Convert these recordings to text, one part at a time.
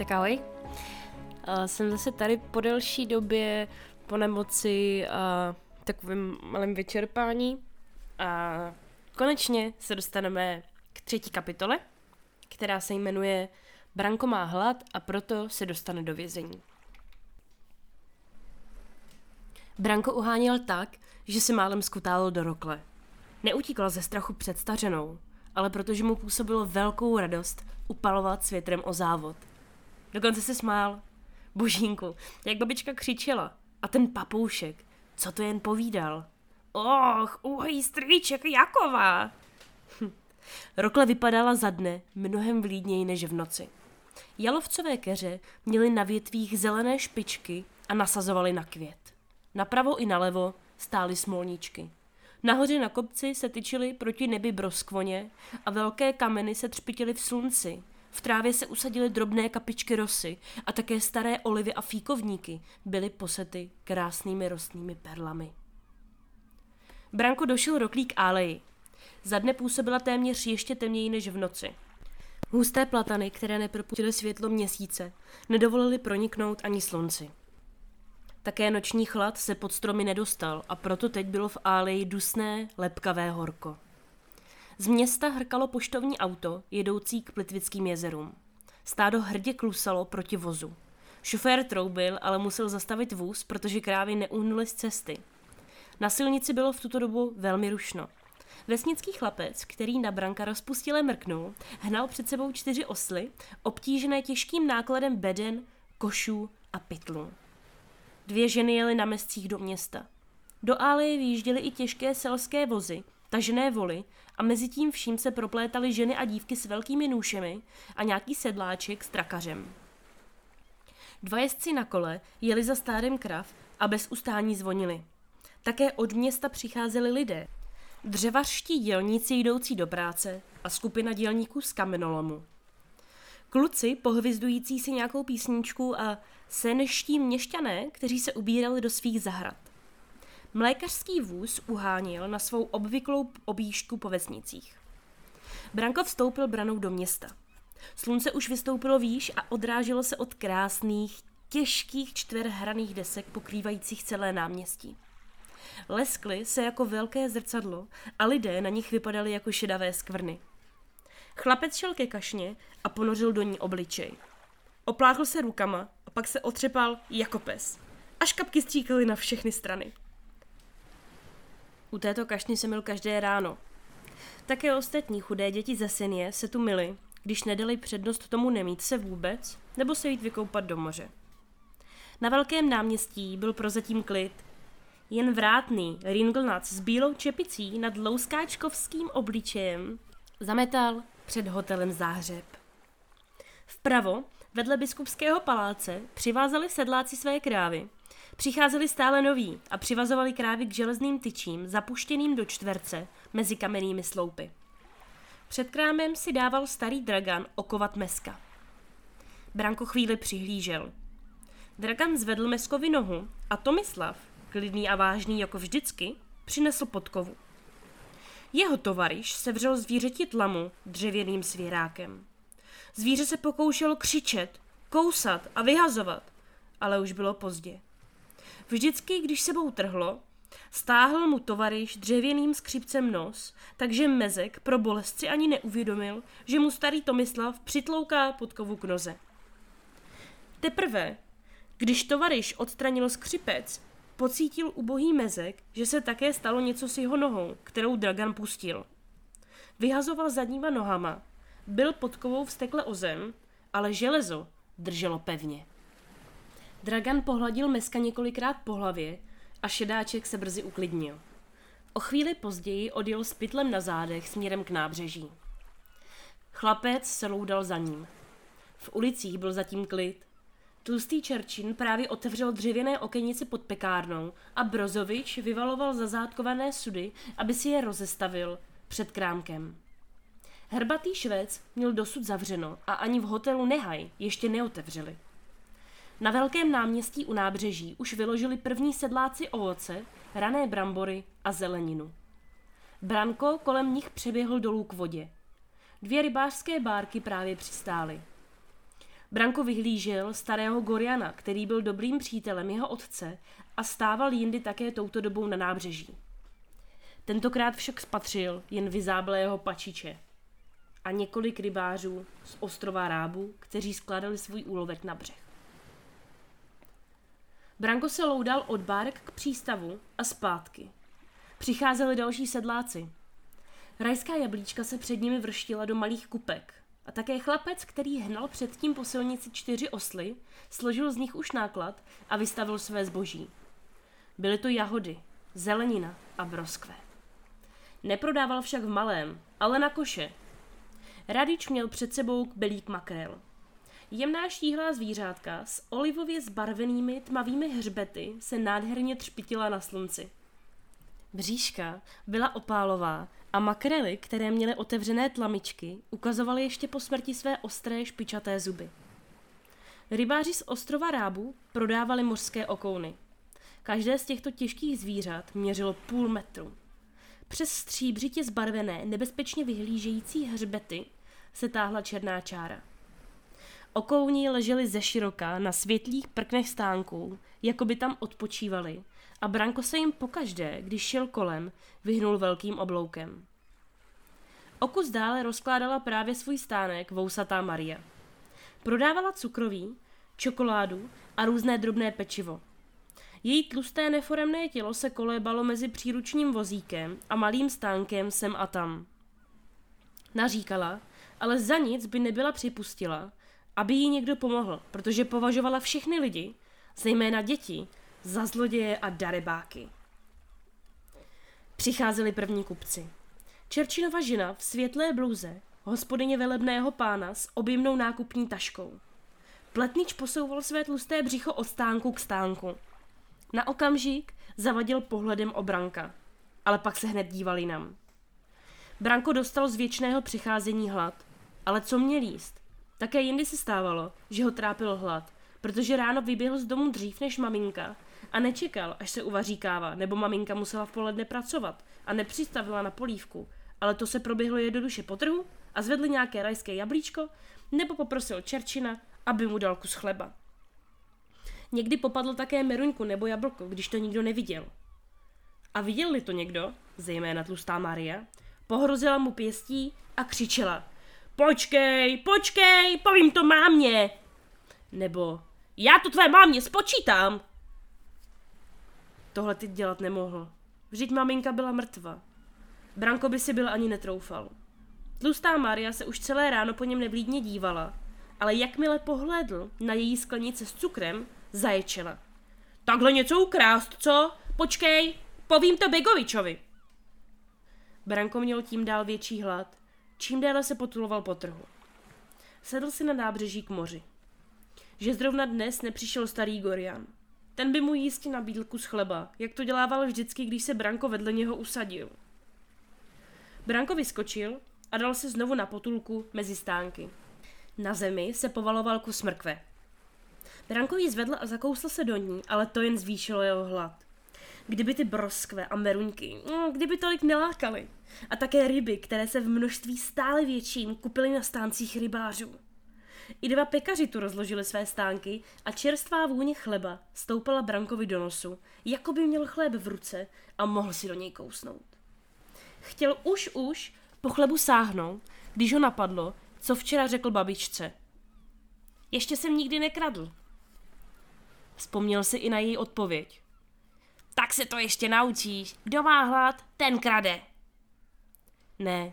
Tak ahoj. Jsem zase tady po delší době po nemoci a takovým malým vyčerpání a konečně se dostaneme k třetí kapitole, která se jmenuje Branko má hlad a proto se dostane do vězení. Branko uháněl tak, že se málem skutálil do rokle. Neutíkal ze strachu před stařenou, ale protože mu působilo velkou radost upalovat světrem o závod. Dokonce se smál. Božínku, jak babička křičela. A ten papoušek, co to jen povídal. Och, uhojí strýček Jakova. Hm. Rokle vypadala za dne mnohem vlídněji než v noci. Jalovcové keře měly na větvích zelené špičky a nasazovali na květ. Napravo i nalevo stály smolníčky. Nahoře na kopci se tyčily proti nebi broskvoně a velké kameny se třpitily v slunci. V trávě se usadily drobné kapičky rosy a také staré olivy a fíkovníky byly posety krásnými rostnými perlami. Branko došel roklík áleji. Za dne působila téměř ještě temněji než v noci. Husté platany, které nepropustily světlo měsíce, nedovolily proniknout ani slunci. Také noční chlad se pod stromy nedostal a proto teď bylo v áleji dusné, lepkavé horko. Z města hrkalo poštovní auto, jedoucí k Plitvickým jezerům. Stádo hrdě klusalo proti vozu. Šofér troubil, ale musel zastavit vůz, protože krávy neuhnuly z cesty. Na silnici bylo v tuto dobu velmi rušno. Vesnický chlapec, který na branka rozpustile mrknul, hnal před sebou čtyři osly, obtížené těžkým nákladem beden, košů a pytlů. Dvě ženy jely na mescích do města. Do áleje vyjížděly i těžké selské vozy, tažené voly a mezi tím vším se proplétaly ženy a dívky s velkými nůšemi a nějaký sedláček s trakařem. Dva jezdci na kole jeli za stádem krav a bez ustání zvonili. Také od města přicházeli lidé. Dřevařští dělníci jdoucí do práce a skupina dělníků z kamenolomu. Kluci pohvizdující si nějakou písničku a seneští měšťané, kteří se ubírali do svých zahrad. Mlékařský vůz uháněl na svou obvyklou objížďku po vesnicích. Branko vstoupil branou do města. Slunce už vystoupilo výš a odráželo se od krásných, těžkých čtverhraných desek pokrývajících celé náměstí. Leskly se jako velké zrcadlo a lidé na nich vypadali jako šedavé skvrny. Chlapec šel ke kašně a ponořil do ní obličej. Opláchl se rukama a pak se otřepal jako pes. Až kapky stříkaly na všechny strany. U této kašny se mil každé ráno. Také ostatní chudé děti ze Sinie se tu mili, když nedali přednost tomu nemít se vůbec, nebo se jít vykoupat do moře. Na velkém náměstí byl prozatím klid. Jen vrátný Ringlnac s bílou čepicí nad louskáčkovským obličejem zametal před hotelem Záhřeb. Vpravo, vedle biskupského paláce, přivázali sedláci své krávy Přicházeli stále noví a přivazovali krávy k železným tyčím zapuštěným do čtverce mezi kamennými sloupy. Před krámem si dával starý dragan okovat meska. Branko chvíli přihlížel. Dragan zvedl meskovi nohu a Tomislav, klidný a vážný jako vždycky, přinesl podkovu. Jeho tovariš se vřel zvířeti tlamu dřevěným svěrákem. Zvíře se pokoušelo křičet, kousat a vyhazovat, ale už bylo pozdě. Vždycky, když sebou trhlo, stáhl mu tovariš dřevěným skřipcem nos, takže mezek pro bolestci ani neuvědomil, že mu starý Tomislav přitlouká podkovu k noze. Teprve, když tovariš odstranil skřipec, pocítil ubohý mezek, že se také stalo něco s jeho nohou, kterou Dragan pustil. Vyhazoval zadníma nohama, byl podkovou vstekle o zem, ale železo drželo pevně. Dragan pohladil Meska několikrát po hlavě a šedáček se brzy uklidnil. O chvíli později odjel s pytlem na zádech směrem k nábřeží. Chlapec se loudal za ním. V ulicích byl zatím klid. Tlustý Čerčin právě otevřel dřevěné okenice pod pekárnou a Brozovič vyvaloval zazádkované sudy, aby si je rozestavil před krámkem. Herbatý švec měl dosud zavřeno a ani v hotelu Nehaj ještě neotevřeli. Na velkém náměstí u nábřeží už vyložili první sedláci ovoce, rané brambory a zeleninu. Branko kolem nich přeběhl dolů k vodě. Dvě rybářské bárky právě přistály. Branko vyhlížel starého Goriana, který byl dobrým přítelem jeho otce a stával jindy také touto dobou na nábřeží. Tentokrát však spatřil jen vyzáblého pačiče a několik rybářů z ostrova Rábu, kteří skládali svůj úlovek na břeh. Branko se loudal od bárek k přístavu a zpátky. Přicházeli další sedláci. Rajská jablíčka se před nimi vrštila do malých kupek a také chlapec, který hnal předtím po silnici čtyři osly, složil z nich už náklad a vystavil své zboží. Byly to jahody, zelenina a broskve. Neprodával však v malém, ale na koše. Radič měl před sebou belík makrel. Jemná štíhlá zvířátka s olivově zbarvenými tmavými hřbety se nádherně třpitila na slunci. Bříška byla opálová a makrely, které měly otevřené tlamičky, ukazovaly ještě po smrti své ostré špičaté zuby. Rybáři z ostrova Rábu prodávali mořské okouny. Každé z těchto těžkých zvířat měřilo půl metru. Přes stříbřitě zbarvené, nebezpečně vyhlížející hřbety se táhla černá čára. Okouní leželi ze široka na světlých prknech stánků, jako by tam odpočívali, a Branko se jim pokaždé, když šel kolem, vyhnul velkým obloukem. Okus dále rozkládala právě svůj stánek vousatá Maria. Prodávala cukroví, čokoládu a různé drobné pečivo. Její tlusté neforemné tělo se kolébalo mezi příručním vozíkem a malým stánkem sem a tam. Naříkala, ale za nic by nebyla připustila, aby jí někdo pomohl, protože považovala všechny lidi, zejména děti, za zloděje a darebáky. Přicházeli první kupci. Čerčinova žena v světlé bluze, hospodyně velebného pána s objemnou nákupní taškou. Pletnič posouval své tlusté břicho od stánku k stánku. Na okamžik zavadil pohledem obranka, ale pak se hned díval jinam. Branko dostal z věčného přicházení hlad, ale co měl jíst? Také jindy se stávalo, že ho trápil hlad, protože ráno vyběhl z domu dřív než maminka a nečekal, až se uvaří káva, nebo maminka musela v poledne pracovat a nepřistavila na polívku, ale to se proběhlo jednoduše po trhu a zvedli nějaké rajské jablíčko, nebo poprosil Čerčina, aby mu dal kus chleba. Někdy popadl také meruňku nebo jablko, když to nikdo neviděl. A viděl-li to někdo, zejména tlustá Maria, pohrozila mu pěstí a křičela Počkej, počkej, povím to mámě. Nebo já to tvé mámě spočítám. Tohle ty dělat nemohl. Vždyť maminka byla mrtva. Branko by si byl ani netroufal. Tlustá Maria se už celé ráno po něm nevlídně dívala, ale jakmile pohlédl na její sklenice s cukrem, zaječela. Takhle něco ukrást, co? Počkej, povím to Begovičovi. Branko měl tím dál větší hlad, čím déle se potuloval po trhu. Sedl si na nábřeží k moři. Že zrovna dnes nepřišel starý Gorian. Ten by mu jistě nabídl kus chleba, jak to dělával vždycky, když se Branko vedle něho usadil. Branko vyskočil a dal se znovu na potulku mezi stánky. Na zemi se povaloval kus mrkve. Branko ji zvedl a zakousl se do ní, ale to jen zvýšilo jeho hlad. Kdyby ty broskve a meruňky, mm, kdyby tolik nelákaly. A také ryby, které se v množství stále větším kupily na stáncích rybářů. I dva pekaři tu rozložili své stánky a čerstvá vůně chleba stoupala Brankovi do nosu, jako by měl chléb v ruce a mohl si do něj kousnout. Chtěl už už po chlebu sáhnout, když ho napadlo, co včera řekl babičce. Ještě jsem nikdy nekradl. Vzpomněl si i na její odpověď. Tak se to ještě naučíš. Kdo má hlad, ten krade. Ne,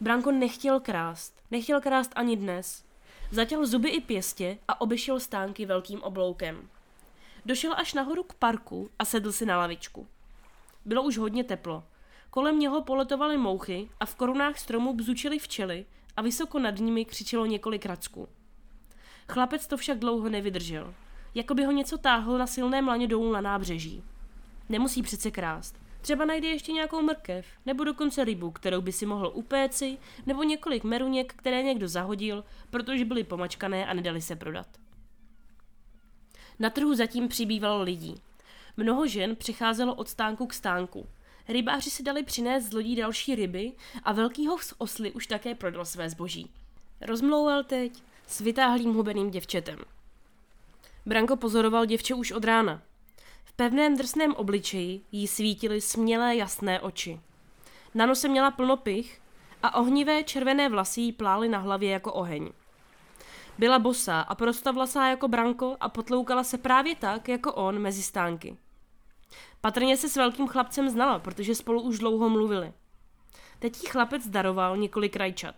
Branko nechtěl krást. Nechtěl krást ani dnes. Zatěl zuby i pěstě a obešel stánky velkým obloukem. Došel až nahoru k parku a sedl si na lavičku. Bylo už hodně teplo. Kolem něho poletovaly mouchy a v korunách stromů bzučily včely a vysoko nad nimi křičelo několik racků. Chlapec to však dlouho nevydržel. Jako by ho něco táhlo na silné laně dolů na nábřeží. Nemusí přece krást. Třeba najde ještě nějakou mrkev, nebo dokonce rybu, kterou by si mohl upéci, nebo několik meruněk, které někdo zahodil, protože byly pomačkané a nedali se prodat. Na trhu zatím přibývalo lidí. Mnoho žen přicházelo od stánku k stánku. Rybáři si dali přinést z lodí další ryby a velký hoch z osly už také prodal své zboží. Rozmlouval teď, s vytáhlým hubeným děvčetem. Branko pozoroval děvče už od rána. Pevném drsném obličeji jí svítily smělé jasné oči. Na nose měla plno pich a ohnivé červené vlasy jí plály na hlavě jako oheň. Byla bosá a prostavlasá jako Branko a potloukala se právě tak, jako on, mezi stánky. Patrně se s velkým chlapcem znala, protože spolu už dlouho mluvili. Teď jí chlapec daroval několik rajčat.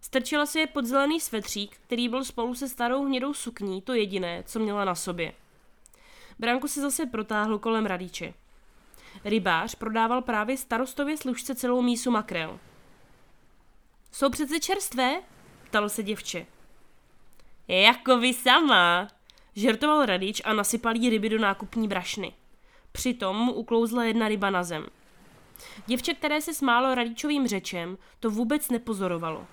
Strčila si je pod zelený svetřík, který byl spolu se starou hnědou sukní to jediné, co měla na sobě. Branko se zase protáhl kolem radíče. Rybář prodával právě starostově služce celou mísu makrel. Jsou přece čerstvé? ptalo se děvče. Jako vy sama, žertoval radič a nasypal jí ryby do nákupní brašny. Přitom mu uklouzla jedna ryba na zem. Děvče, které se smálo radičovým řečem, to vůbec nepozorovalo.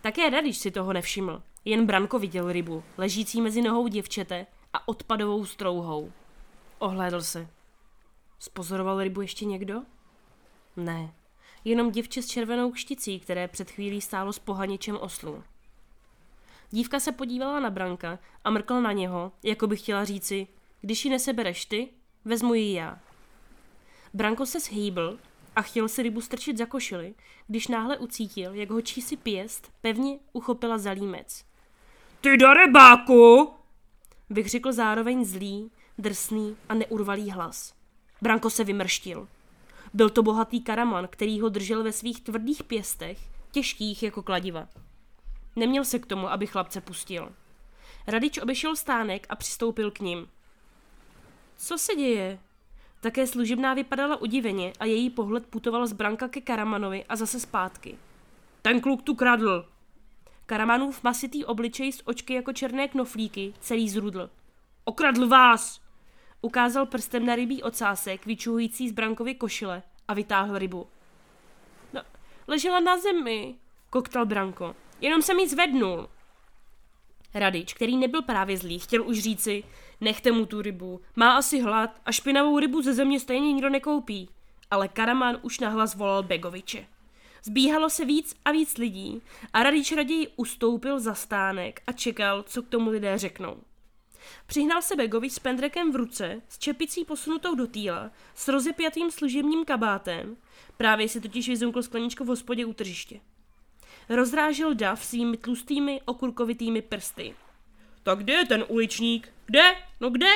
Také radič si toho nevšiml. Jen Branko viděl rybu, ležící mezi nohou děvčete a odpadovou strouhou. Ohlédl se. Spozoroval rybu ještě někdo? Ne, jenom děvče s červenou kšticí, které před chvílí stálo s pohaničem oslu. Dívka se podívala na Branka a mrkla na něho, jako by chtěla říci, když ji nesebereš ty, vezmu ji já. Branko se shýbl a chtěl si rybu strčit za košily, když náhle ucítil, jak ho čísi pěst pevně uchopila za límec. Ty darebáku! Vykřikl zároveň zlý, drsný a neurvalý hlas. Branko se vymrštil. Byl to bohatý karaman, který ho držel ve svých tvrdých pěstech, těžkých jako kladiva. Neměl se k tomu, aby chlapce pustil. Radič obešel stánek a přistoupil k ním. Co se děje? Také služebná vypadala udiveně a její pohled putoval z branka ke Karamanovi a zase zpátky. Ten kluk tu kradl. Karamanův masitý obličej s očky jako černé knoflíky celý zrudl. Okradl vás! Ukázal prstem na rybí ocásek, vyčuhující z brankovy košile a vytáhl rybu. No, ležela na zemi, koktal Branko. Jenom jsem ji zvednul. Radič, který nebyl právě zlý, chtěl už říci, nechte mu tu rybu, má asi hlad a špinavou rybu ze země stejně nikdo nekoupí. Ale Karaman už nahlas volal Begoviče. Zbíhalo se víc a víc lidí a Radič raději ustoupil za stánek a čekal, co k tomu lidé řeknou. Přihnal se Begovič s pendrekem v ruce, s čepicí posunutou do týla, s rozepjatým služebním kabátem, právě si totiž vyzumkl skleničku v hospodě u tržiště. Rozrážel dav svými tlustými okurkovitými prsty. Tak kde je ten uličník? Kde? No kde?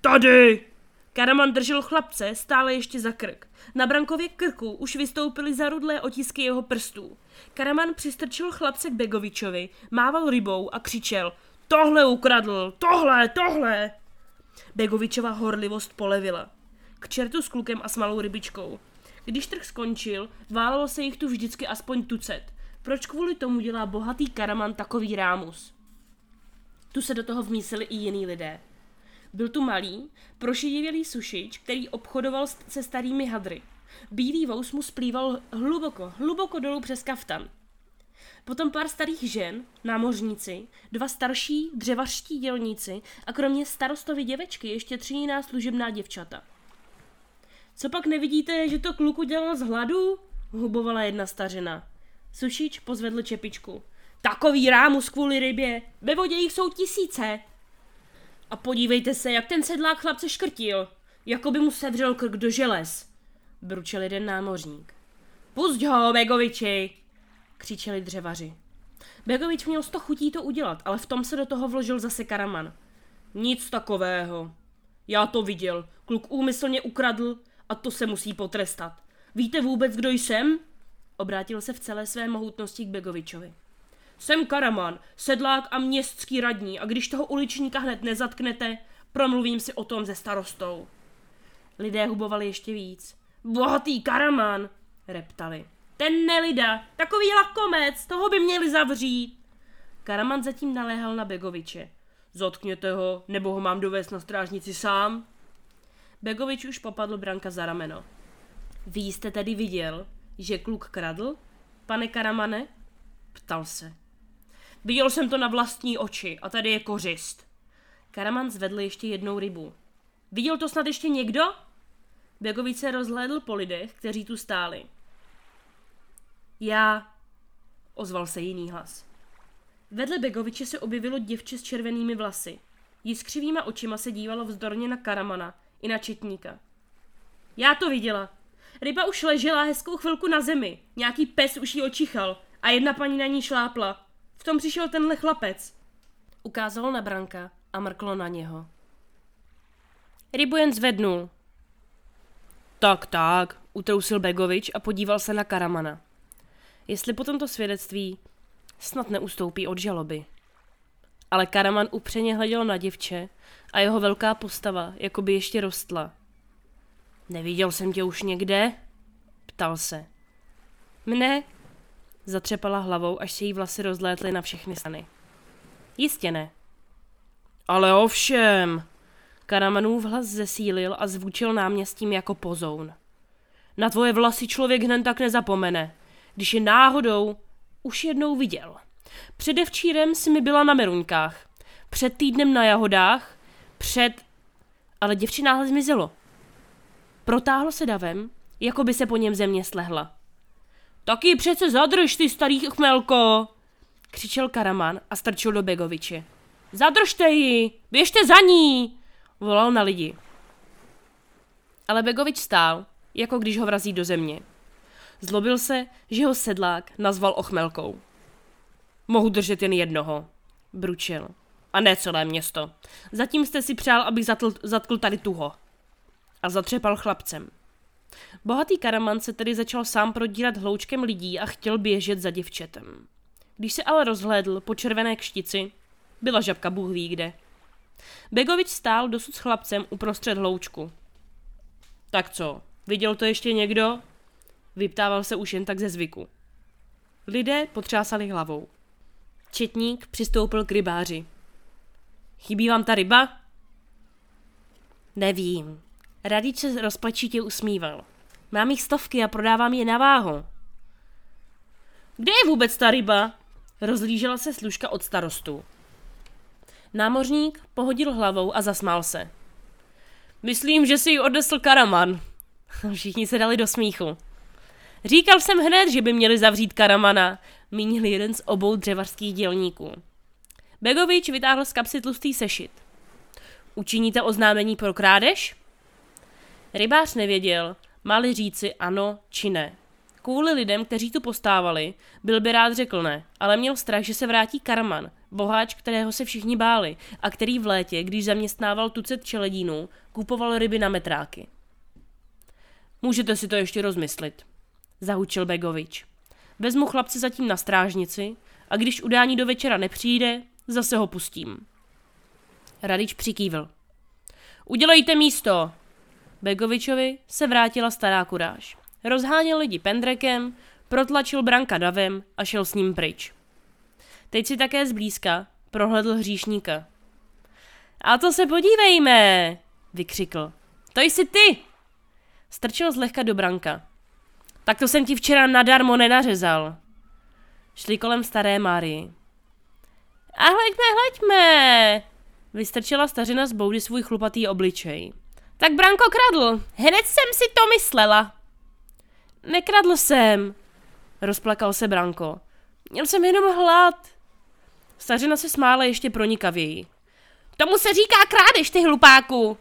Tady! Karaman držel chlapce stále ještě za krk. Na Brankově krku už vystoupily zarudlé otisky jeho prstů. Karaman přistrčil chlapce k Begovičovi, mával rybou a křičel Tohle ukradl! Tohle! Tohle! Begovičova horlivost polevila. K čertu s klukem a s malou rybičkou. Když trh skončil, válelo se jich tu vždycky aspoň tucet. Proč kvůli tomu dělá bohatý karaman takový rámus? Tu se do toho vmísili i jiní lidé. Byl tu malý, prošidivělý sušič, který obchodoval se starými hadry. Bílý vous mu splýval hluboko, hluboko dolů přes kaftan. Potom pár starých žen, námořníci, dva starší dřevařští dělníci a kromě starostovi děvečky ještě tři jiná služebná děvčata. Co pak nevidíte, že to kluku dělal z hladu? Hubovala jedna stařina. Sušič pozvedl čepičku. Takový rámus kvůli rybě. Ve vodě jich jsou tisíce. A podívejte se, jak ten sedlák chlapce škrtil. Jako by mu sevřel krk do želez. Bručel jeden námořník. Pusť ho, Begoviči, křičeli dřevaři. Begovič měl sto chutí to udělat, ale v tom se do toho vložil zase Karaman. Nic takového. Já to viděl. Kluk úmyslně ukradl a to se musí potrestat. Víte vůbec, kdo jsem? Obrátil se v celé své mohutnosti k Begovičovi. Jsem Karaman, sedlák a městský radní a když toho uličníka hned nezatknete, promluvím si o tom se starostou. Lidé hubovali ještě víc. Bohatý Karaman, reptali. Ten nelida, takový lakomec, toho by měli zavřít. Karaman zatím naléhal na Begoviče. Zotkněte ho, nebo ho mám dovést na strážnici sám. Begovič už popadl Branka za rameno. Vy jste tedy viděl, že kluk kradl, pane Karamane? Ptal se. Viděl jsem to na vlastní oči a tady je kořist. Karaman zvedl ještě jednou rybu. Viděl to snad ještě někdo? Begovič se rozhlédl po lidech, kteří tu stáli. Já, ozval se jiný hlas. Vedle Begoviče se objevilo děvče s červenými vlasy. Jiskřivýma očima se dívalo vzdorně na Karamana i na Četníka. Já to viděla. Ryba už ležela hezkou chvilku na zemi. Nějaký pes už ji očichal a jedna paní na ní šlápla. Tom přišel tenhle chlapec. Ukázalo na Branka a mrklo na něho. Rybu jen zvednul. Tak, tak, utrousil Begovič a podíval se na Karamana. Jestli po tomto svědectví snad neustoupí od žaloby. Ale Karaman upřeně hleděl na děvče a jeho velká postava jako by ještě rostla. Neviděl jsem tě už někde? Ptal se. Mne? Zatřepala hlavou, až se jí vlasy rozlétly na všechny strany. Jistě ne. Ale ovšem, Karamanův hlas zesílil a zvučil náměstím jako pozoun. Na tvoje vlasy člověk hned tak nezapomene, když je náhodou už jednou viděl. Předevčírem si mi byla na meruňkách, před týdnem na jahodách, před... Ale děvče náhle zmizelo. Protáhlo se davem, jako by se po něm země slehla. Taky přece zadrž, ty starý chmelko! Křičel Karaman a strčil do Begoviče. Zadržte ji! Běžte za ní! Volal na lidi. Ale Begovič stál, jako když ho vrazí do země. Zlobil se, že ho sedlák nazval ochmelkou. Mohu držet jen jednoho, bručil. A ne celé město. Zatím jste si přál, abych zatl, zatkl tady tuho. A zatřepal chlapcem. Bohatý karaman se tedy začal sám prodírat hloučkem lidí a chtěl běžet za děvčetem. Když se ale rozhlédl po červené kštici, byla žabka bůh ví kde. Begovič stál dosud s chlapcem uprostřed hloučku. Tak co, viděl to ještě někdo? Vyptával se už jen tak ze zvyku. Lidé potřásali hlavou. Četník přistoupil k rybáři. Chybí vám ta ryba? Nevím. Radič se rozpačitě usmíval. Mám jich stovky a prodávám je na váhu. Kde je vůbec ta ryba? Rozlížela se služka od starostu. Námořník pohodil hlavou a zasmál se. Myslím, že si ji odnesl Karaman. Všichni se dali do smíchu. Říkal jsem hned, že by měli zavřít Karamana, mínil jeden z obou dřevařských dělníků. Begovič vytáhl z kapsy tlustý sešit. Učiníte oznámení pro krádež? Rybář nevěděl, mali říci ano či ne. Kvůli lidem, kteří tu postávali, byl by rád řekl ne, ale měl strach, že se vrátí Karaman, boháč, kterého se všichni báli a který v létě, když zaměstnával tucet čeledínů, kupoval ryby na metráky. Můžete si to ještě rozmyslit, zahučil Begovič. Vezmu chlapce zatím na strážnici a když udání do večera nepřijde, zase ho pustím. Radič přikývil. Udělejte místo! Begovičovi se vrátila stará kuráž. Rozháněl lidi pendrekem, protlačil branka davem a šel s ním pryč. Teď si také zblízka prohledl hříšníka. A to se podívejme, vykřikl. To jsi ty! Strčil zlehka do branka. Tak to jsem ti včera nadarmo nenařezal. Šli kolem staré Márii. A hleďme, hleďme! Vystrčila stařina z boudy svůj chlupatý obličej. Tak Branko kradl, hned jsem si to myslela. Nekradl jsem, rozplakal se Branko. Měl jsem jenom hlad. Stařina se smála ještě pronikavěji. Tomu se říká krádež, ty hlupáku!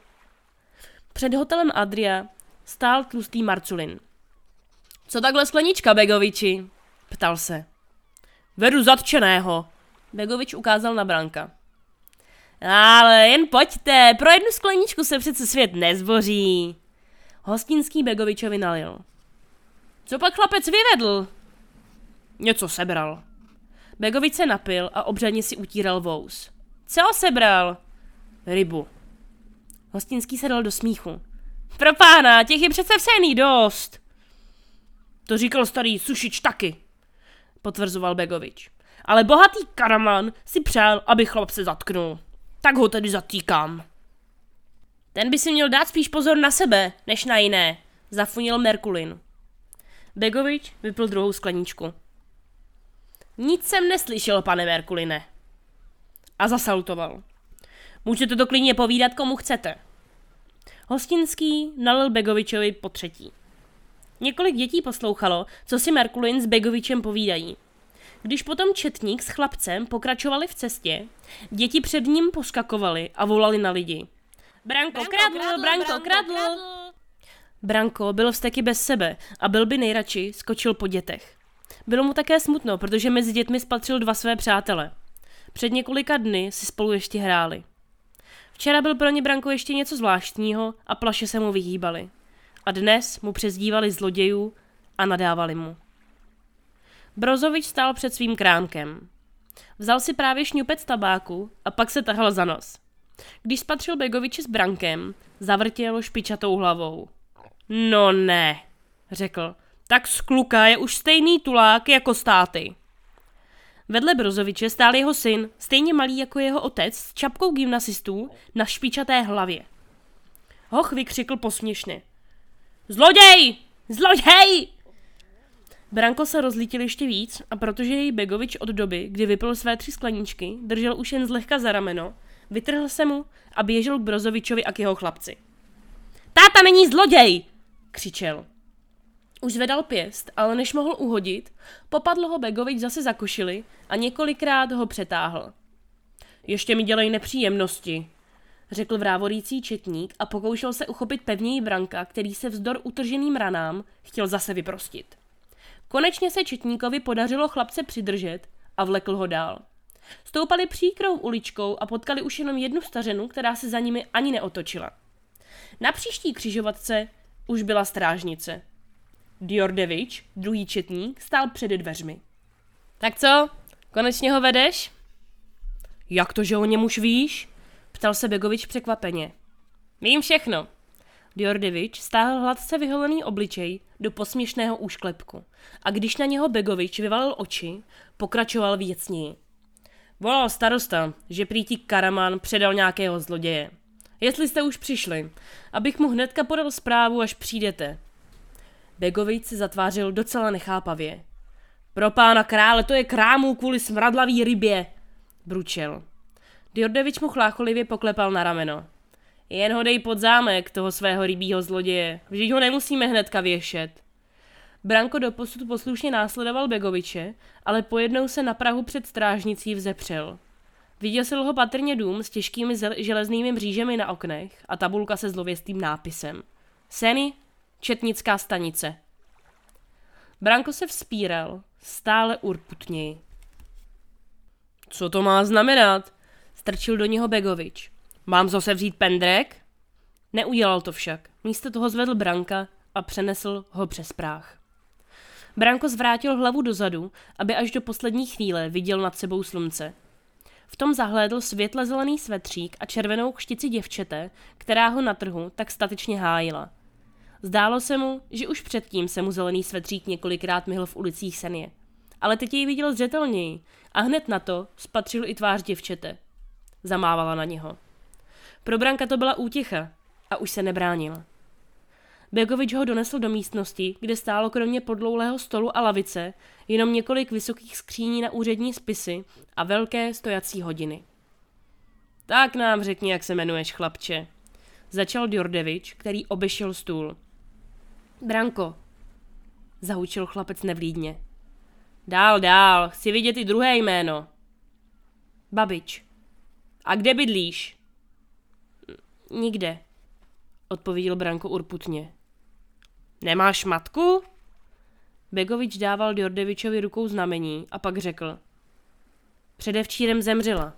Před hotelem Adria stál tlustý Marculin. Co takhle sklenička, Begoviči? Ptal se. Vedu zatčeného. Begovič ukázal na Branka. Ale jen pojďte, pro jednu skleničku se přece svět nezboří. Hostinský Begovičovi nalil. Co pak chlapec vyvedl? Něco sebral. Begovič se napil a obřadně si utíral vous. Co sebral? Rybu. Hostinský se dal do smíchu. Pro pána, těch je přece vsený dost. To říkal starý sušič taky, potvrzoval Begovič. Ale bohatý karaman si přál, aby chlap se zatknul. Tak ho tedy zatýkám. Ten by si měl dát spíš pozor na sebe, než na jiné, zafunil Merkulin. Begovič vypil druhou skleničku. Nic jsem neslyšel, pane Merkuline. A zasalutoval. Můžete to klidně povídat, komu chcete. Hostinský nalil Begovičovi po třetí. Několik dětí poslouchalo, co si Merkulin s Begovičem povídají. Když potom četník s chlapcem pokračovali v cestě, děti před ním poskakovali a volali na lidi. Branko, Branko kradl, kradl, Branko, Branko kradl. kradl. Branko byl vzteky bez sebe a byl by nejradši skočil po dětech. Bylo mu také smutno, protože mezi dětmi spatřil dva své přátele. Před několika dny si spolu ještě hráli. Včera byl pro ně Branko ještě něco zvláštního a plaše se mu vyhýbali. A dnes mu přezdívali zlodějů a nadávali mu. Brozovič stál před svým krámkem. Vzal si právě šňupec tabáku a pak se tahal za nos. Když spatřil Begoviče s Brankem, zavrtěl špičatou hlavou. No ne, řekl. Tak z kluka je už stejný tulák jako státy. Vedle Brozoviče stál jeho syn, stejně malý jako jeho otec, s čapkou gymnasistů na špičaté hlavě. Hoch vykřikl posměšně. Zloděj! Zloděj! Branko se rozlítil ještě víc a protože jej Begovič od doby, kdy vypil své tři skleničky, držel už jen zlehka za rameno, vytrhl se mu a běžel k Brozovičovi a k jeho chlapci. Táta není zloděj! křičel. Už zvedal pěst, ale než mohl uhodit, popadl ho Begovič zase za košili a několikrát ho přetáhl. Ještě mi dělej nepříjemnosti, řekl vrávorící četník a pokoušel se uchopit pevněji Branka, který se vzdor utrženým ranám chtěl zase vyprostit. Konečně se četníkovi podařilo chlapce přidržet a vlekl ho dál. Stoupali příkrou uličkou a potkali už jenom jednu stařenu, která se za nimi ani neotočila. Na příští křižovatce už byla strážnice. Diordevič, druhý četník, stál před dveřmi. Tak co, konečně ho vedeš? Jak to, že o něm už víš? Ptal se Begovič překvapeně. Vím všechno. Diordevič stáhl hladce vyholený obličej do posměšného úšklepku a když na něho Begovič vyvalil oči, pokračoval věcněji. Volal starosta, že prý Karaman předal nějakého zloděje. Jestli jste už přišli, abych mu hnedka podal zprávu, až přijdete. Begovič se zatvářil docela nechápavě. Pro pána krále, to je krámů kvůli smradlavý rybě, bručel. Diordevič mu chlácholivě poklepal na rameno. Jen ho dej pod zámek, toho svého rybího zloděje. Vždyť ho nemusíme hnedka věšet. Branko doposud poslušně následoval Begoviče, ale pojednou se na Prahu před strážnicí vzepřel. Viděl ho patrně dům s těžkými železnými mřížemi na oknech a tabulka se zlověstým nápisem. Seny, Četnická stanice. Branko se vzpíral, stále urputněji. Co to má znamenat? Strčil do něho Begovič. Mám zase vzít pendrek? Neudělal to však. Místo toho zvedl Branka a přenesl ho přes práh. Branko zvrátil hlavu dozadu, aby až do poslední chvíle viděl nad sebou slunce. V tom zahlédl světle zelený svetřík a červenou kštici děvčete, která ho na trhu tak statečně hájila. Zdálo se mu, že už předtím se mu zelený svetřík několikrát myhl v ulicích Senie. Ale teď jej viděl zřetelněji a hned na to spatřil i tvář děvčete. Zamávala na něho. Pro Branka to byla útěcha a už se nebránil. Begovič ho donesl do místnosti, kde stálo kromě podloulého stolu a lavice jenom několik vysokých skříní na úřední spisy a velké stojací hodiny. Tak nám řekni, jak se jmenuješ, chlapče. Začal Djordevič, který obešel stůl. Branko, zahučil chlapec nevlídně. Dál, dál, chci vidět i druhé jméno. Babič. A kde bydlíš? Nikde, odpověděl Branko urputně. Nemáš matku? Begovič dával Djordevičovi rukou znamení a pak řekl. Předevčírem zemřela.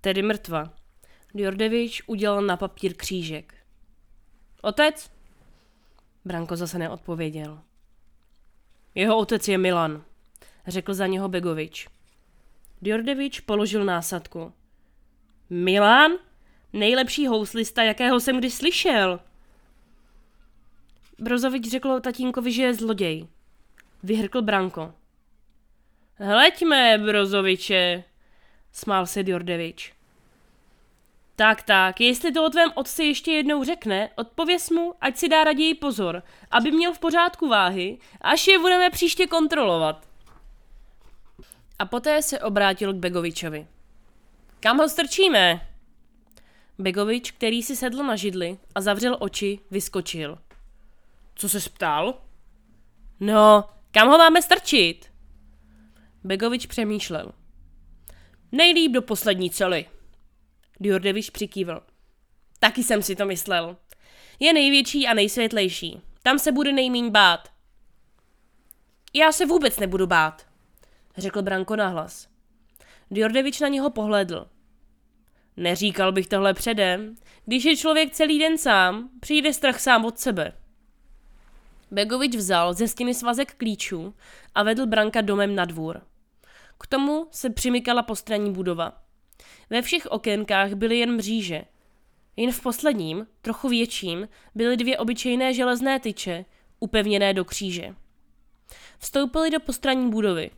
Tedy mrtva. Djordevič udělal na papír křížek. Otec? Branko zase neodpověděl. Jeho otec je Milan, řekl za něho Begovič. Djordevič položil násadku. Milan? Nejlepší houslista, jakého jsem kdy slyšel. Brozovič řekl tatínkovi, že je zloděj. Vyhrkl Branko. Hleďme, Brozoviče, smál se Djordevič. Tak, tak, jestli to o tvém otci ještě jednou řekne, odpověs mu, ať si dá raději pozor, aby měl v pořádku váhy, až je budeme příště kontrolovat. A poté se obrátil k Begovičovi. Kam ho strčíme? Begovič, který si sedl na židli a zavřel oči, vyskočil. Co se ptal? No, kam ho máme strčit? Begovič přemýšlel. Nejlíp do poslední cely. Djordevič přikývil. Taky jsem si to myslel. Je největší a nejsvětlejší. Tam se bude nejmíň bát. Já se vůbec nebudu bát, řekl Branko nahlas. Djordevič na něho pohledl. Neříkal bych tohle předem. Když je člověk celý den sám, přijde strach sám od sebe. Begovič vzal ze stěny svazek klíčů a vedl Branka domem na dvůr. K tomu se přimykala postranní budova. Ve všech okénkách byly jen mříže. Jen v posledním, trochu větším, byly dvě obyčejné železné tyče, upevněné do kříže. Vstoupili do postranní budovy.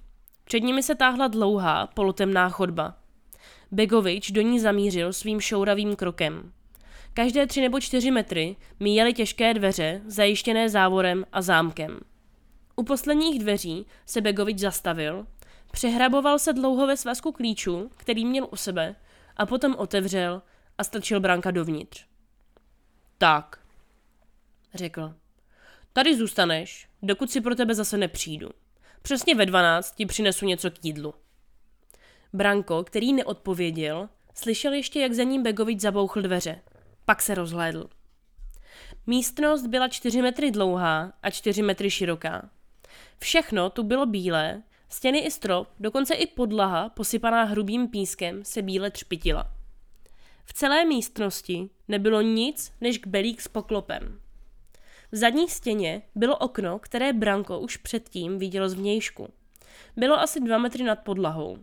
Před nimi se táhla dlouhá, polotemná chodba. Begovič do ní zamířil svým šouravým krokem. Každé tři nebo čtyři metry míjely těžké dveře, zajištěné závorem a zámkem. U posledních dveří se Begovič zastavil, přehraboval se dlouho ve svazku klíčů, který měl u sebe, a potom otevřel a strčil Branka dovnitř. Tak, řekl. Tady zůstaneš, dokud si pro tebe zase nepřijdu. Přesně ve dvanáct ti přinesu něco k jídlu. Branko, který neodpověděl, slyšel ještě, jak za ním Begovič zabouchl dveře. Pak se rozhlédl. Místnost byla čtyři metry dlouhá a čtyři metry široká. Všechno tu bylo bílé, stěny i strop, dokonce i podlaha, posypaná hrubým pískem, se bíle třpitila. V celé místnosti nebylo nic než kbelík s poklopem. V zadní stěně bylo okno, které Branko už předtím viděl zvnějšku. Bylo asi dva metry nad podlahou.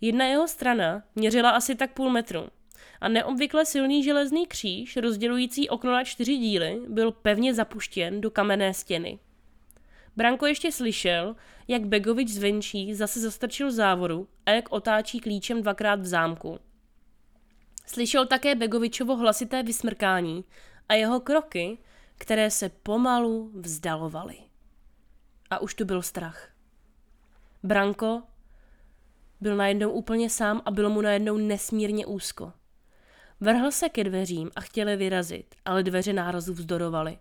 Jedna jeho strana měřila asi tak půl metru a neobvykle silný železný kříž, rozdělující okno na čtyři díly, byl pevně zapuštěn do kamenné stěny. Branko ještě slyšel, jak Begovič zvenčí zase zastrčil závoru a jak otáčí klíčem dvakrát v zámku. Slyšel také Begovičovo hlasité vysmrkání a jeho kroky, které se pomalu vzdalovaly. A už tu byl strach. Branko byl najednou úplně sám a bylo mu najednou nesmírně úzko. Vrhl se ke dveřím a chtěl je vyrazit, ale dveře nárazu vzdorovaly.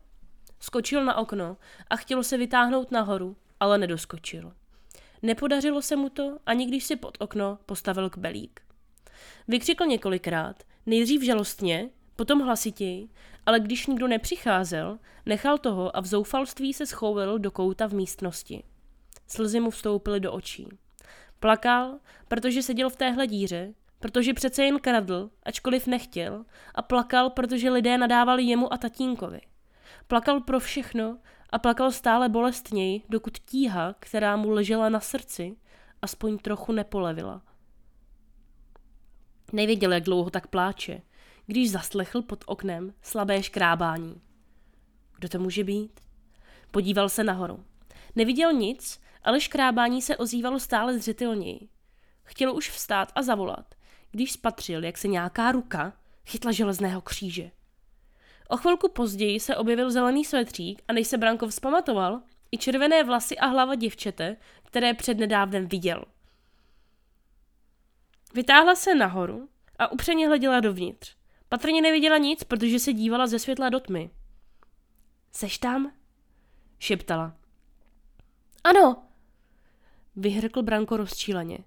Skočil na okno a chtěl se vytáhnout nahoru, ale nedoskočil. Nepodařilo se mu to, ani když si pod okno postavil kbelík. Vykřikl několikrát, nejdřív žalostně, potom hlasitěji, ale když nikdo nepřicházel, nechal toho a v zoufalství se schouvil do kouta v místnosti. Slzy mu vstoupily do očí. Plakal, protože seděl v téhle díře, protože přece jen kradl, ačkoliv nechtěl, a plakal, protože lidé nadávali jemu a tatínkovi. Plakal pro všechno a plakal stále bolestněji, dokud tíha, která mu ležela na srdci, aspoň trochu nepolevila. Nevěděl, jak dlouho tak pláče, když zaslechl pod oknem slabé škrábání. Kdo to může být? Podíval se nahoru. Neviděl nic, ale škrábání se ozývalo stále zřetelněji. Chtěl už vstát a zavolat, když spatřil, jak se nějaká ruka chytla železného kříže. O chvilku později se objevil zelený svetřík a než se Brankov vzpamatoval, i červené vlasy a hlava děvčete, které přednedávnem viděl. Vytáhla se nahoru a upřeně hleděla dovnitř. Patrně neviděla nic, protože se dívala ze světla do tmy. Seš tam? Šeptala. Ano, vyhrkl Branko rozčíleně.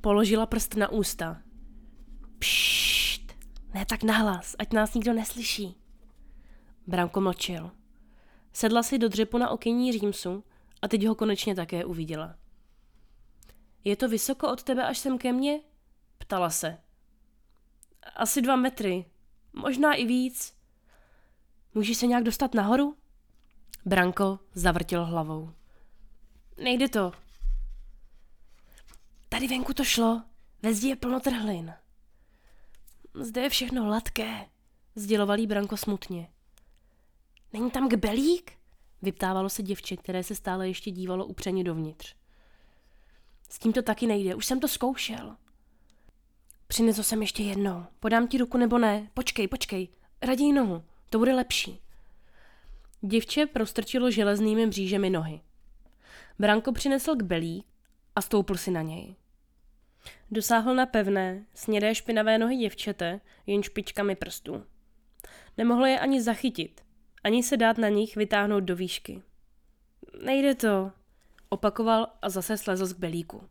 Položila prst na ústa. Pšt, ne tak nahlas, ať nás nikdo neslyší. Branko mlčel. Sedla si do dřepu na okenní římsu a teď ho konečně také uviděla. Je to vysoko od tebe až sem ke mně? Ptala se. Asi dva metry. Možná i víc. Můžeš se nějak dostat nahoru? Branko zavrtěl hlavou. Nejde to. Tady venku to šlo. Ve zdi je plno trhlin. Zde je všechno hladké, sdělovalý Branko smutně. Není tam kbelík? Vyptávalo se děvče, které se stále ještě dívalo upřeně dovnitř. S tím to taky nejde, už jsem to zkoušel. Přinesu jsem ještě jednou. Podám ti ruku nebo ne? Počkej, počkej. Raději nohu. To bude lepší. Děvče prostrčilo železnými mřížemi nohy. Branko přinesl k belí a stoupl si na něj. Dosáhl na pevné, snědé špinavé nohy děvčete, jen špičkami prstů. Nemohl je ani zachytit, ani se dát na nich vytáhnout do výšky. Nejde to, Opakoval a zase slezl z belíku.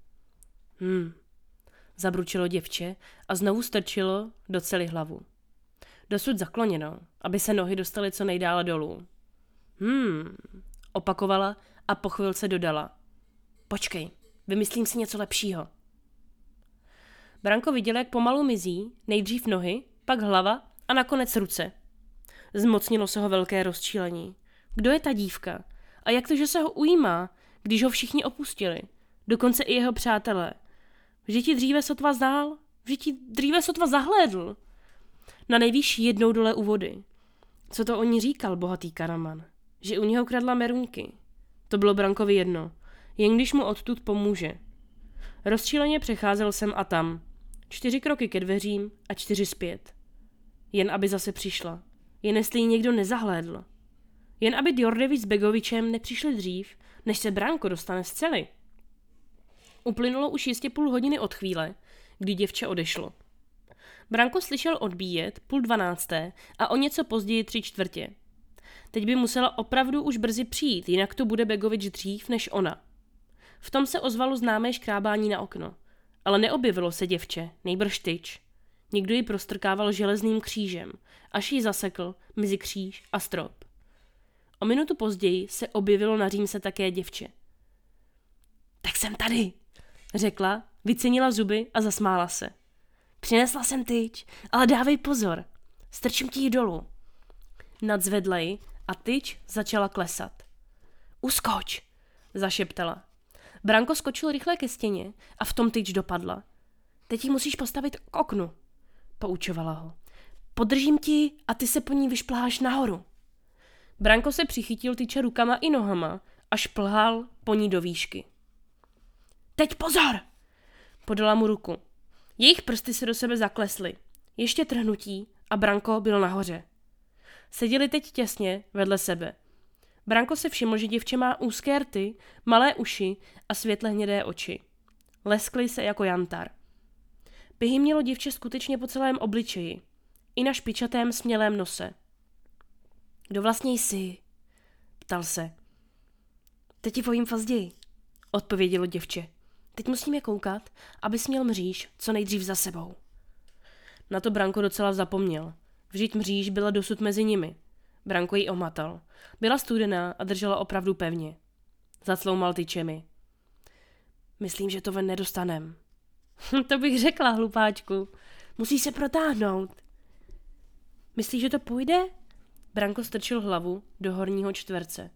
Hmm, zabručilo děvče a znovu strčilo do celý hlavu. Dosud zakloněno, aby se nohy dostaly co nejdále dolů. Hmm, opakovala a po chvilce dodala. Počkej, vymyslím si něco lepšího. Branko viděl, jak pomalu mizí, nejdřív nohy, pak hlava a nakonec ruce. Zmocnilo se ho velké rozčílení. Kdo je ta dívka? A jak to, že se ho ujímá, když ho všichni opustili? Dokonce i jeho přátelé. Vždyť ti dříve sotva znal, vždyť ti dříve sotva zahlédl. Na nejvýš jednou dole u vody. Co to o ní říkal bohatý Karaman? Že u něho kradla merunky. To bylo Brankovi jedno. Jen když mu odtud pomůže. Rozčíleně přecházel sem a tam. Čtyři kroky ke dveřím a čtyři zpět. Jen aby zase přišla. Jen jestli ji někdo nezahlédl. Jen aby Djordevi s Begovičem nepřišli dřív, než se Branko dostane z cely. Uplynulo už jistě půl hodiny od chvíle, kdy děvče odešlo. Branko slyšel odbíjet půl dvanácté a o něco později tři čtvrtě. Teď by musela opravdu už brzy přijít, jinak to bude Begovič dřív než ona. V tom se ozvalo známé škrábání na okno. Ale neobjevilo se děvče, nejbrž tyč. Někdo ji prostrkával železným křížem, až ji zasekl mezi kříž a strop. O minutu později se objevilo na římse také děvče. Tak jsem tady, řekla, vycenila zuby a zasmála se. Přinesla jsem tyč, ale dávej pozor, strčím ti ji dolů. Nadzvedla ji a tyč začala klesat. Uskoč, zašeptala. Branko skočil rychle ke stěně a v tom tyč dopadla. Teď ji musíš postavit k oknu, poučovala ho. Podržím ti a ty se po ní vyšplháš nahoru. Branko se přichytil tyče rukama i nohama a šplhal po ní do výšky. Teď pozor! Podala mu ruku. Jejich prsty se do sebe zaklesly. Ještě trhnutí a Branko byl nahoře. Seděli teď těsně vedle sebe. Branko se všiml, že děvče má úzké rty, malé uši a světle hnědé oči. Leskly se jako jantar. Pihy mělo děvče skutečně po celém obličeji. I na špičatém smělém nose. Kdo vlastně jsi? Ptal se. Teď ti vojím fazději, odpovědělo děvče. Teď musíme koukat, aby směl mříž co nejdřív za sebou. Na to Branko docela zapomněl. Vždyť mříž byla dosud mezi nimi. Branko ji omatal. Byla studená a držela opravdu pevně. Zacloumal tyčemi. Myslím, že to ven nedostanem. to bych řekla, hlupáčku. Musí se protáhnout. Myslíš, že to půjde? Branko strčil hlavu do horního čtverce.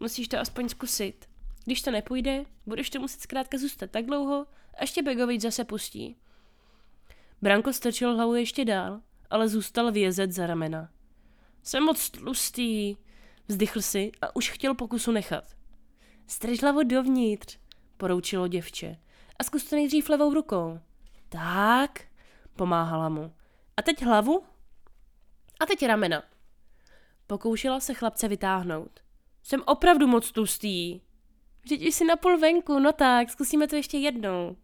Musíš to aspoň zkusit. Když to nepůjde, budeš to muset zkrátka zůstat tak dlouho, až tě Begovič zase pustí. Branko strčil hlavu ještě dál, ale zůstal vězet za ramena. Jsem moc tlustý, vzdychl si a už chtěl pokusu nechat. Strč hlavu dovnitř, poroučilo děvče. A zkus to nejdřív levou rukou. Tak, pomáhala mu. A teď hlavu? A teď ramena. Pokoušela se chlapce vytáhnout. Jsem opravdu moc tlustý. Vždyť jsi napůl venku, no tak, zkusíme to ještě jednou.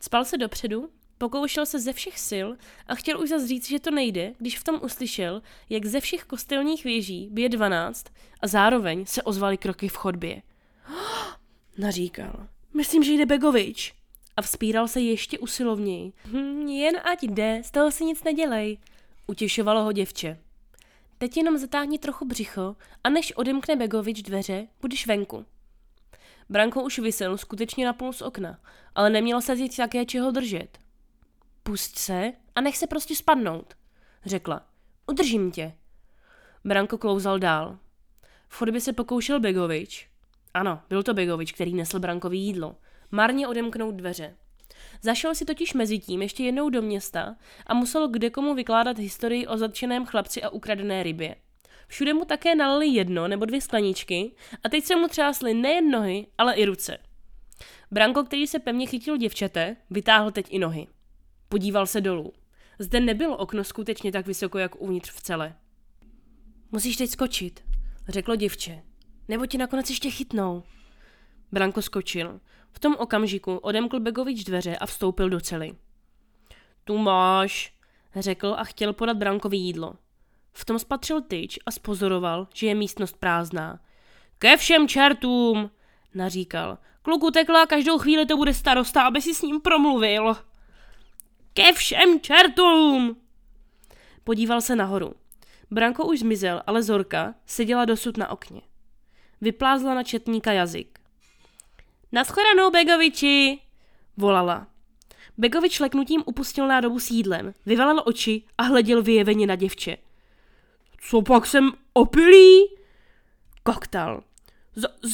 Spal se dopředu, pokoušel se ze všech sil a chtěl už zase říct, že to nejde, když v tom uslyšel, jak ze všech kostelních věží bije dvanáct a zároveň se ozvaly kroky v chodbě. Naříkal. Myslím, že jde Begovič. A vzpíral se ještě usilovněji. Hm, jen ať jde, z toho si nic nedělej. Utěšovalo ho děvče. Teď jenom zatáhni trochu břicho a než odemkne Begovič dveře, budeš venku. Branko už vysel skutečně na půl z okna, ale neměl se teď také čeho držet. Pust se a nech se prostě spadnout, řekla. Udržím tě. Branko klouzal dál. V chodbě se pokoušel Begovič. Ano, byl to Begovič, který nesl Brankovi jídlo. Marně odemknout dveře. Zašel si totiž mezi tím ještě jednou do města a musel kde komu vykládat historii o zatčeném chlapci a ukradené rybě. Všude mu také nalili jedno nebo dvě skleničky a teď se mu třásly nejen nohy, ale i ruce. Branko, který se pevně chytil děvčete, vytáhl teď i nohy. Podíval se dolů. Zde nebylo okno skutečně tak vysoko, jak uvnitř v celé. Musíš teď skočit, řeklo děvče. Nebo ti nakonec ještě chytnou. Branko skočil. V tom okamžiku odemkl Begovič dveře a vstoupil do cely. Tu máš, řekl a chtěl podat Brankovi jídlo. V tom spatřil tyč a spozoroval, že je místnost prázdná. Ke všem čertům, naříkal. Kluk utekla, každou chvíli to bude starosta, aby si s ním promluvil. Ke všem čertům! Podíval se nahoru. Branko už zmizel, ale Zorka seděla dosud na okně. Vyplázla na četníka jazyk. Naschledanou, Begoviči! volala. Begovič leknutím upustil nádobu s jídlem, vyvalil oči a hleděl vyjeveně na děvče. Co pak jsem opilý? Koktal.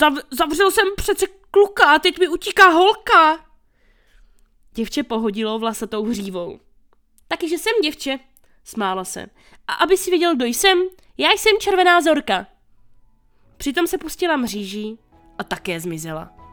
Zav- zavřel jsem přece kluka a teď mi utíká holka. Děvče pohodilo vlasatou hřívou. Taky, že jsem děvče, smála se. A aby si věděl, kdo jsem, já jsem červená zorka. Přitom se pustila mříží a také zmizela.